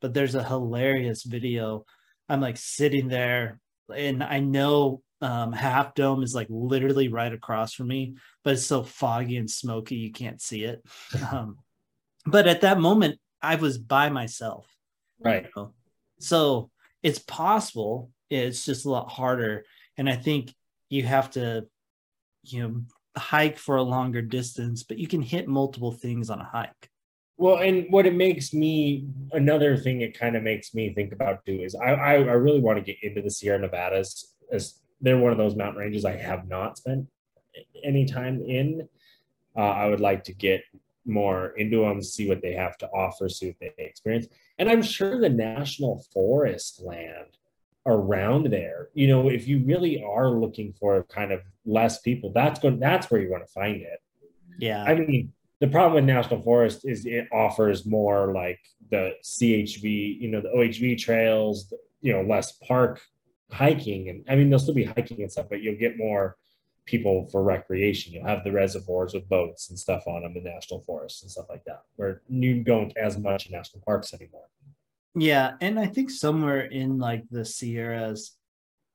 but there's a hilarious video. I'm like sitting there, and I know um, Half Dome is like literally right across from me, but it's so foggy and smoky you can't see it. Um, but at that moment, I was by myself. Right. You know? So it's possible. It's just a lot harder, and I think you have to, you know, hike for a longer distance, but you can hit multiple things on a hike. Well, and what it makes me another thing it kind of makes me think about too is I, I, I really want to get into the Sierra Nevadas as they're one of those mountain ranges I have not spent any time in. Uh, I would like to get more into them, see what they have to offer, see what they experience. And I'm sure the national forest land around there, you know, if you really are looking for kind of less people, that's going that's where you want to find it. Yeah. I mean, the problem with national forest is it offers more like the CHV, you know, the OHV trails, you know, less park hiking. And I mean, there'll still be hiking and stuff, but you'll get more people for recreation. You'll have the reservoirs with boats and stuff on them in national forests and stuff like that, where you don't as much in national parks anymore. Yeah, and I think somewhere in like the Sierras,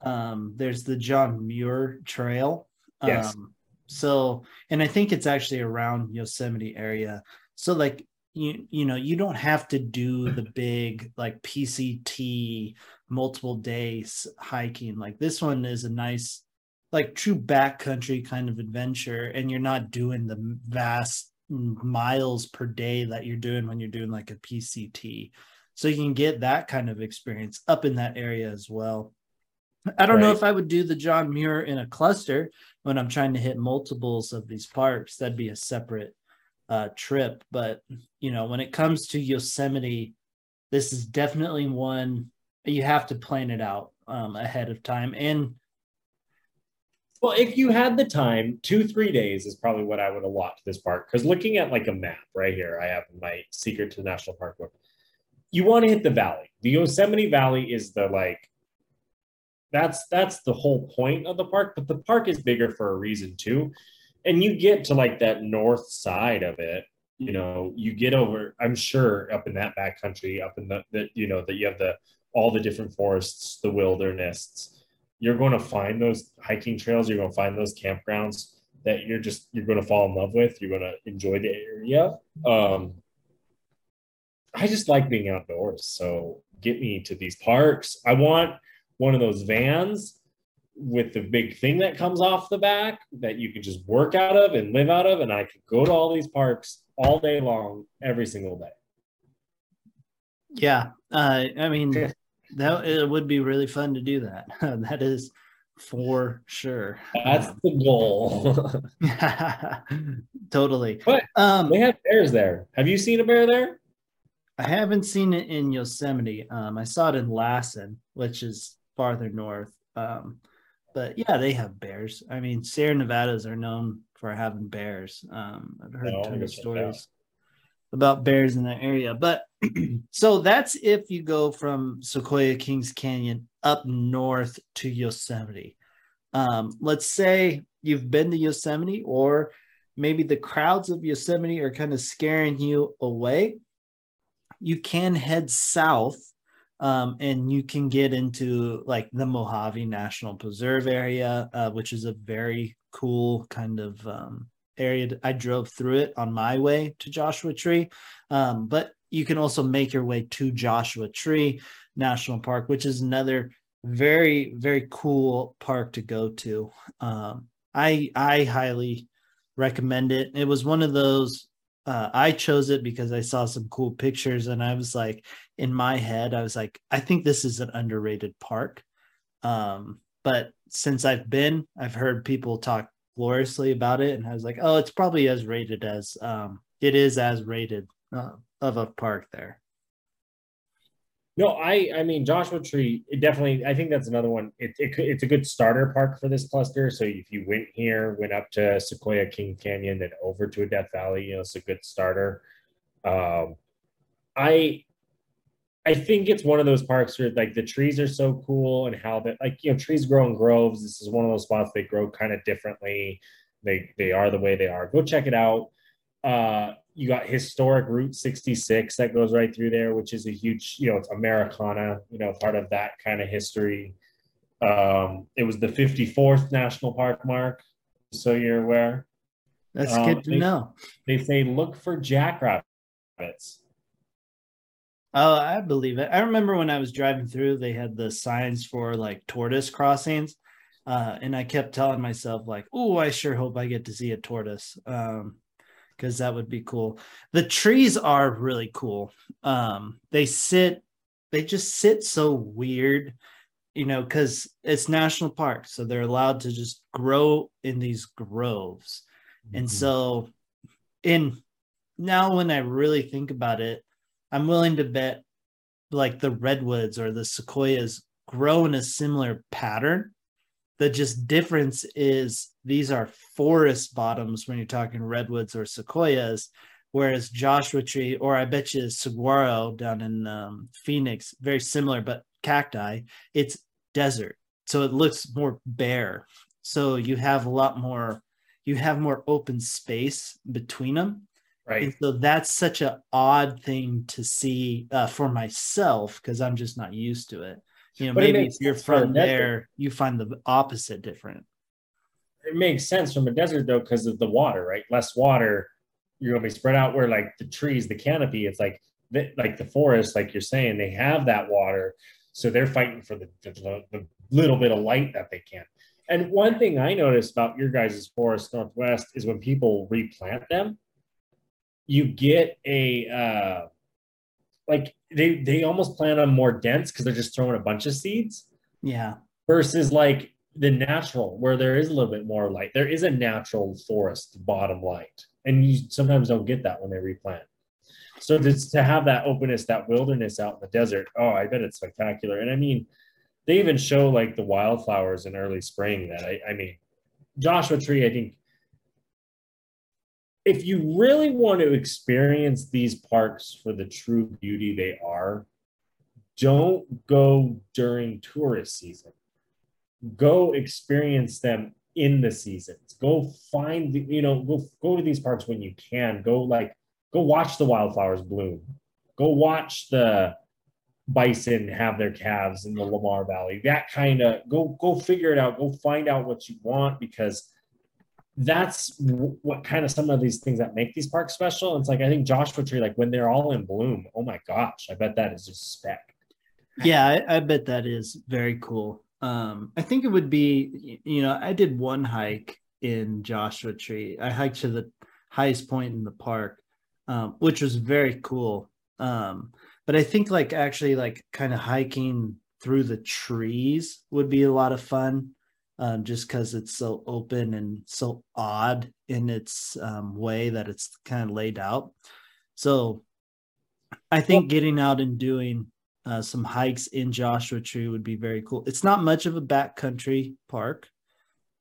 um, there's the John Muir Trail. Yes. Um, so, and I think it's actually around Yosemite area. So, like you, you know, you don't have to do the big like PCT multiple days hiking. Like this one is a nice, like true backcountry kind of adventure, and you're not doing the vast miles per day that you're doing when you're doing like a PCT. So you can get that kind of experience up in that area as well. I don't know if I would do the John Muir in a cluster when I'm trying to hit multiples of these parks. That'd be a separate uh, trip. But you know, when it comes to Yosemite, this is definitely one you have to plan it out um, ahead of time. And Well, if you had the time, two, three days is probably what I would allot to this park. Because looking at like a map right here, I have my Secret to the National Park book. You want to hit the valley. The Yosemite Valley is the like that's that's the whole point of the park, but the park is bigger for a reason too. And you get to like that north side of it, you know, you get over, I'm sure up in that back country, up in the, the you know, that you have the all the different forests, the wilderness, you're going to find those hiking trails you're going to find those campgrounds that you're just you're going to fall in love with you're going to enjoy the area. Um i just like being outdoors so get me to these parks. I want one of those vans with the big thing that comes off the back that you can just work out of and live out of and i could go to all these parks all day long every single day yeah, uh, I mean, Yeah. that it would be really fun to do that. that is for sure. that's the goal totally. But um, they have bears there have you seen a bear there I haven't seen it in Yosemite. Um, I saw it in Lassen, which is farther north. Um, but yeah, they have bears. I mean, Sierra Nevadas are known for having bears. Um, I've heard Oh, a I ton of guess check it out. stories about bears in that area. But so that's if you go from Sequoia Kings Canyon up north to Yosemite. Um, let's say you've been to Yosemite, or maybe the crowds of Yosemite are kind of scaring you away. You can head south um, and you can get into like the Mojave National Preserve area, uh, which is a very cool kind of um, area. I drove through it on my way to Joshua Tree, um, but you can also make your way to Joshua Tree National Park, which is another very very cool park to go to. Um, I I highly recommend it. It was one of those. Uh, I chose it because I saw some cool pictures, and I was like, in my head, I was like, I think this is an underrated park. Um, but since I've been, I've heard people talk gloriously about it, and I was like, oh, it's probably as rated as um, it is as rated uh, of a park there. No, I I mean Joshua Tree. It definitely. I think that's another one. It, it it's a good starter park for this cluster. So if you went here, went up to Sequoia King Canyon, then over to Death Valley, you know, it's a good starter. Um, I I think it's one of those parks where like the trees are so cool and how that like you know trees grow in groves. This is one of those spots they grow kind of differently. They they are the way they are. Go check it out. Uh, you got historic Route 66 that goes right through there, which is a huge, you know, it's Americana, you know, part of that kind of history. Um, it was the 54th national park mark, so you're aware. That's Um, good to they- know. They say look for jackrabbits. Oh, I believe it. I remember when I was driving through, they had the signs for like tortoise crossings. Uh, and I kept telling myself, like, oh, I sure hope I get to see a tortoise. Um, because that would be cool. The trees are really cool. Um, they sit, they just sit so weird, you know, because it's national park, so they're allowed to just grow in these groves. And so, in now, when I really think about it, I'm willing to bet like the redwoods or the sequoias grow in a similar pattern. The just difference is these are forest bottoms when you're talking redwoods or sequoias, whereas Joshua tree or I bet you saguaro down in um, Phoenix, very similar, but cacti, it's desert, so it looks more bare. So you have a lot more, you have more open space between them. right. And so that's such an odd thing to see uh, for myself because I'm just not used to it. You know, But maybe if you're from there, you find the opposite different. It makes sense from a desert though, because of the water, right? Less water, you're gonna be spread out where like the trees, the canopy, it's like the, like the forest, like you're saying, they have that water, so they're fighting for the, the, the little bit of light that they can. And one thing I noticed about your guys' forest northwest is when people replant them, you get a uh, like they they almost plant them more dense because they're just throwing a bunch of seeds Yeah. versus like the natural where there is a little bit more light. There is a natural forest bottom light, and you sometimes don't get that when they replant. So just to have that openness, that wilderness out in the desert, oh, I bet it's spectacular. And I mean, they even show like the wildflowers in early spring. That I, I mean, Joshua Tree, I think. If you really want to experience these parks for the true beauty they are, don't go during tourist season. Go experience them in the seasons. Go find the, you know go go to these parks when you can. Go like go watch the wildflowers bloom. Go watch the bison have their calves in the lamar valley. That kind of go go figure it out. Go find out what you want because that's what kind of some of these things that make these parks special it's like i think joshua tree like when they're all in bloom oh my gosh i bet that is just spec Yeah, I, I bet that is very cool. Um, I think it would be, you know, I did one hike in Joshua Tree. I hiked to the highest point in the park, um, which was very cool. Um, but I think like actually like kind of hiking through the trees would be a lot of fun. Um, just because it's so open and so odd in its um, way that it's kind of laid out. So I think getting out and doing uh, some hikes in Joshua Tree would be very cool. It's not much of a backcountry park.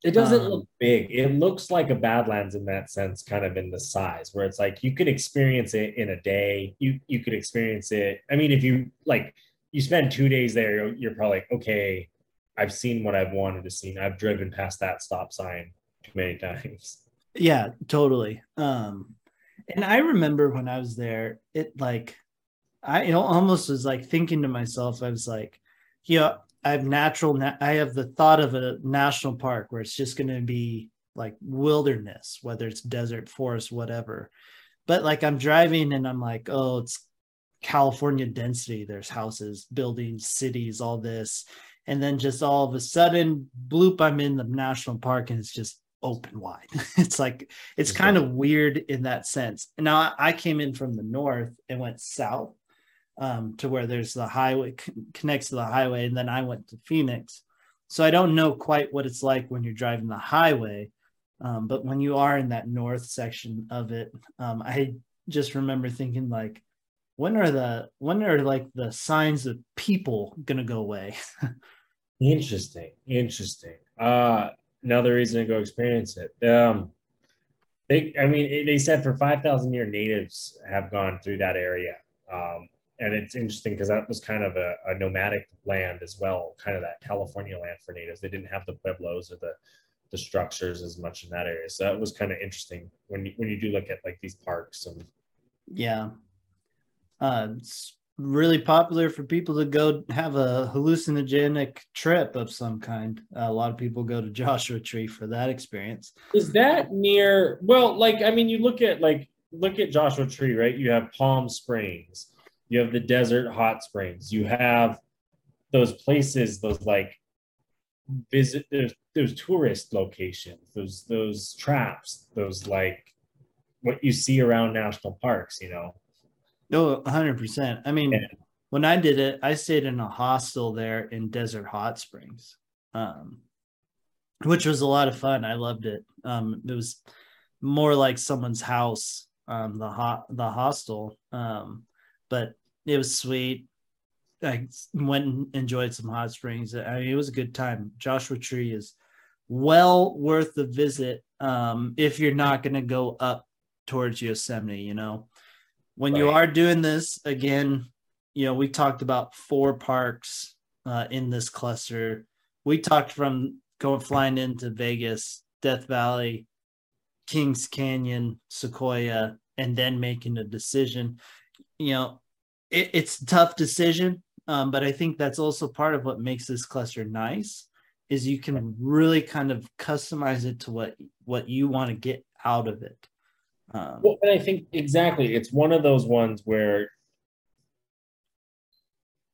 It doesn't Um, look big. It looks like a Badlands in that sense, kind of in the size, where it's like you could experience it in a day. You you could experience it. I mean, if you like, you spend two days there, you're, you're probably like, okay, I've seen what I've wanted to see. I've driven past that stop sign too many times. Yeah, totally. Um, and I remember when I was there, it like I you know, almost was like thinking to myself, I was like, yeah, I have natural. Na- I have the thought of a national park where it's just going to be like wilderness, whether it's desert, forest, whatever. But like I'm driving and I'm like, oh, it's California density. There's houses, buildings, cities, all this. And then just all of a sudden, bloop, I'm in the national park and it's just open wide. it's like, it's kind of weird in that sense. Now I- came in from the north and went south um, to where there's the highway connects to the highway. And then I went to Phoenix. So I don't know quite what it's like when you're driving the highway. Um, but when you are in that north section of it, um, I just remember thinking like, when are the when are like the signs of people gonna go away? Interesting. Interesting. Uh another reason to go experience it. Um they I mean they said for 5,000 year natives have gone through that area. Um and it's interesting because that was kind of a, a nomadic land as well, kind of that California land for natives. They didn't have the pueblos or the the structures as much in that area. So that was kind of interesting when you, when you do look at like these parks and Yeah. Uh, really popular for people to go have a hallucinogenic trip of some kind. a lot of people go to Joshua Tree for that experience. Is that near? Well, like I mean, you look at like look at Joshua Tree, right? You have Palm Springs, you have the desert hot springs, you have those places, those like visit those, those tourist locations, those those traps, those like what you see around national parks, you know. No, 100%. I mean, Yeah. when I did it, I stayed in a hostel there in Desert Hot Springs, um, which was a lot of fun. I loved it. Um, it was more like someone's house, um, the hot the hostel, um, but it was sweet. I went and enjoyed some hot springs. I mean, it was a good time. Joshua Tree is well worth the visit um, if you're not going to go up towards Yosemite. You know, when you are doing this again, you know, we talked about four parks uh, in this cluster. We talked from going flying into Vegas, Death Valley, Kings Canyon, Sequoia, and then making a decision. You know, it, it's a tough decision, um, but I think that's also part of what makes this cluster nice. Is you can really kind of customize it to what what you want to get out of it. Um, Well, and I think exactly, it's one of those ones where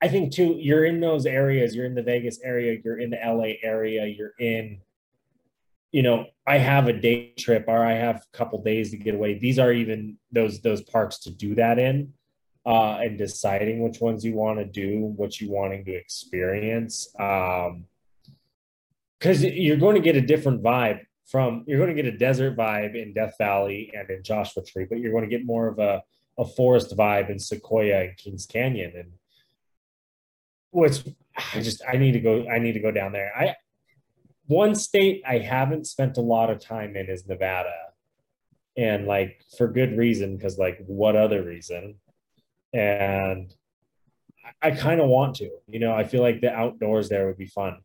I think too, you're in those areas, you're in the Vegas area, you're in the LA area, you're in, you know, I have a day trip or I have a couple days to get away. These are even those those parks to do that in. Uh, and deciding which ones you want to do, what you wanting to experience. Um, because you're going to get a different vibe from you're going to get a desert vibe in Death Valley and in Joshua Tree, but you're going to get more of a, a forest vibe in Sequoia and Kings Canyon. And which I just I need to go I need to go down there. I one state I haven't spent a lot of time in is Nevada. And like for good reason, because like what other reason? And I, kind of want to, you know, I feel like the outdoors there would be fun.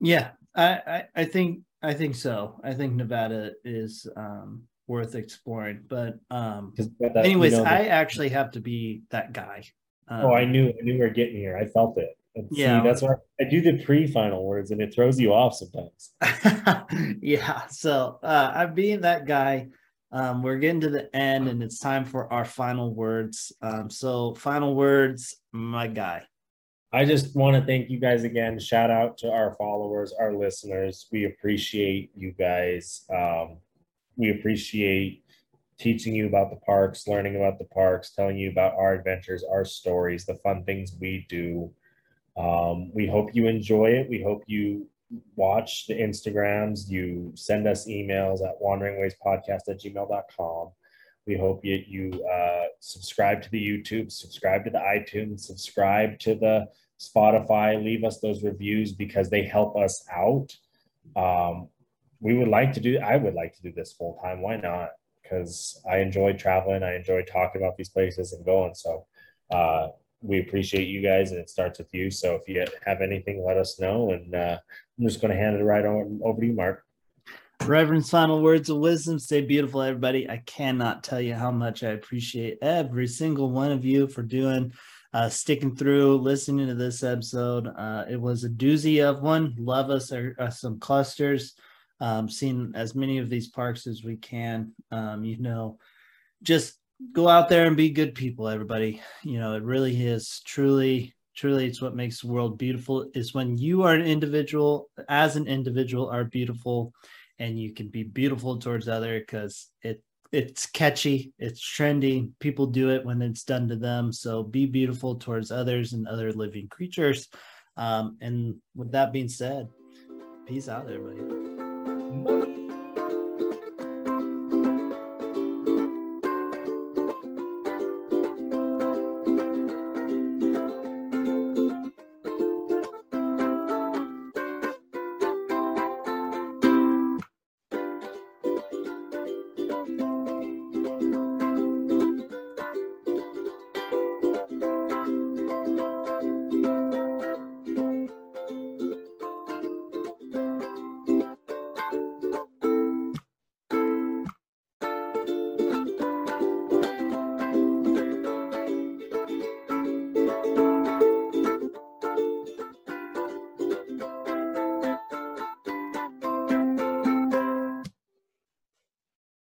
Yeah, I, I, I think I think so. I think Nevada is um, worth exploring. But um, that- you anyways, know, I actually have to be that guy. Um, Oh, I knew, I knew we were getting here. I felt it. And see, Yeah. that's why I do the pre-final words, and it throws you off sometimes. yeah. So uh, I'm being that guy. Um, we're getting to the end, and it's time for our final words. Um, so final words, my guy. I just want to thank you guys again. Shout out to our followers, our listeners. We appreciate you guys. Um, we appreciate teaching you about the parks, learning about the parks, telling you about our adventures, our stories, the fun things we do. Um, we hope you enjoy it. We hope you watch the Instagrams, you send us emails at wanderingwayspodcast at gmail.com. We hope you, you uh, subscribe to the YouTube, subscribe to the iTunes, subscribe to the Spotify, leave us those reviews because they help us out. Um, we would like to do, I would like to do this full time. Why not? Because I enjoy traveling, I enjoy talking about these places and going. So, uh, we appreciate you guys and it starts with you. So if you have anything, let us know. And uh, I'm just going to hand it right on over to you, Mark. Reverend's final words of wisdom. Stay beautiful, everybody. I cannot tell you how much I appreciate every single one of you for doing, uh, sticking through, listening to this episode. Uh, it was a doozy of one. Love us or, uh, some clusters. Um, seeing as many of these parks as we can. Um, you know, just go out there and be good people, everybody. You know, it really is truly, truly, it's what makes the world beautiful. Is when you are an individual, as an individual, are beautiful and you can be beautiful towards other because it it's catchy it's trendy people do it when it's done to them so be beautiful towards others and other living creatures um, and with that being said peace out everybody.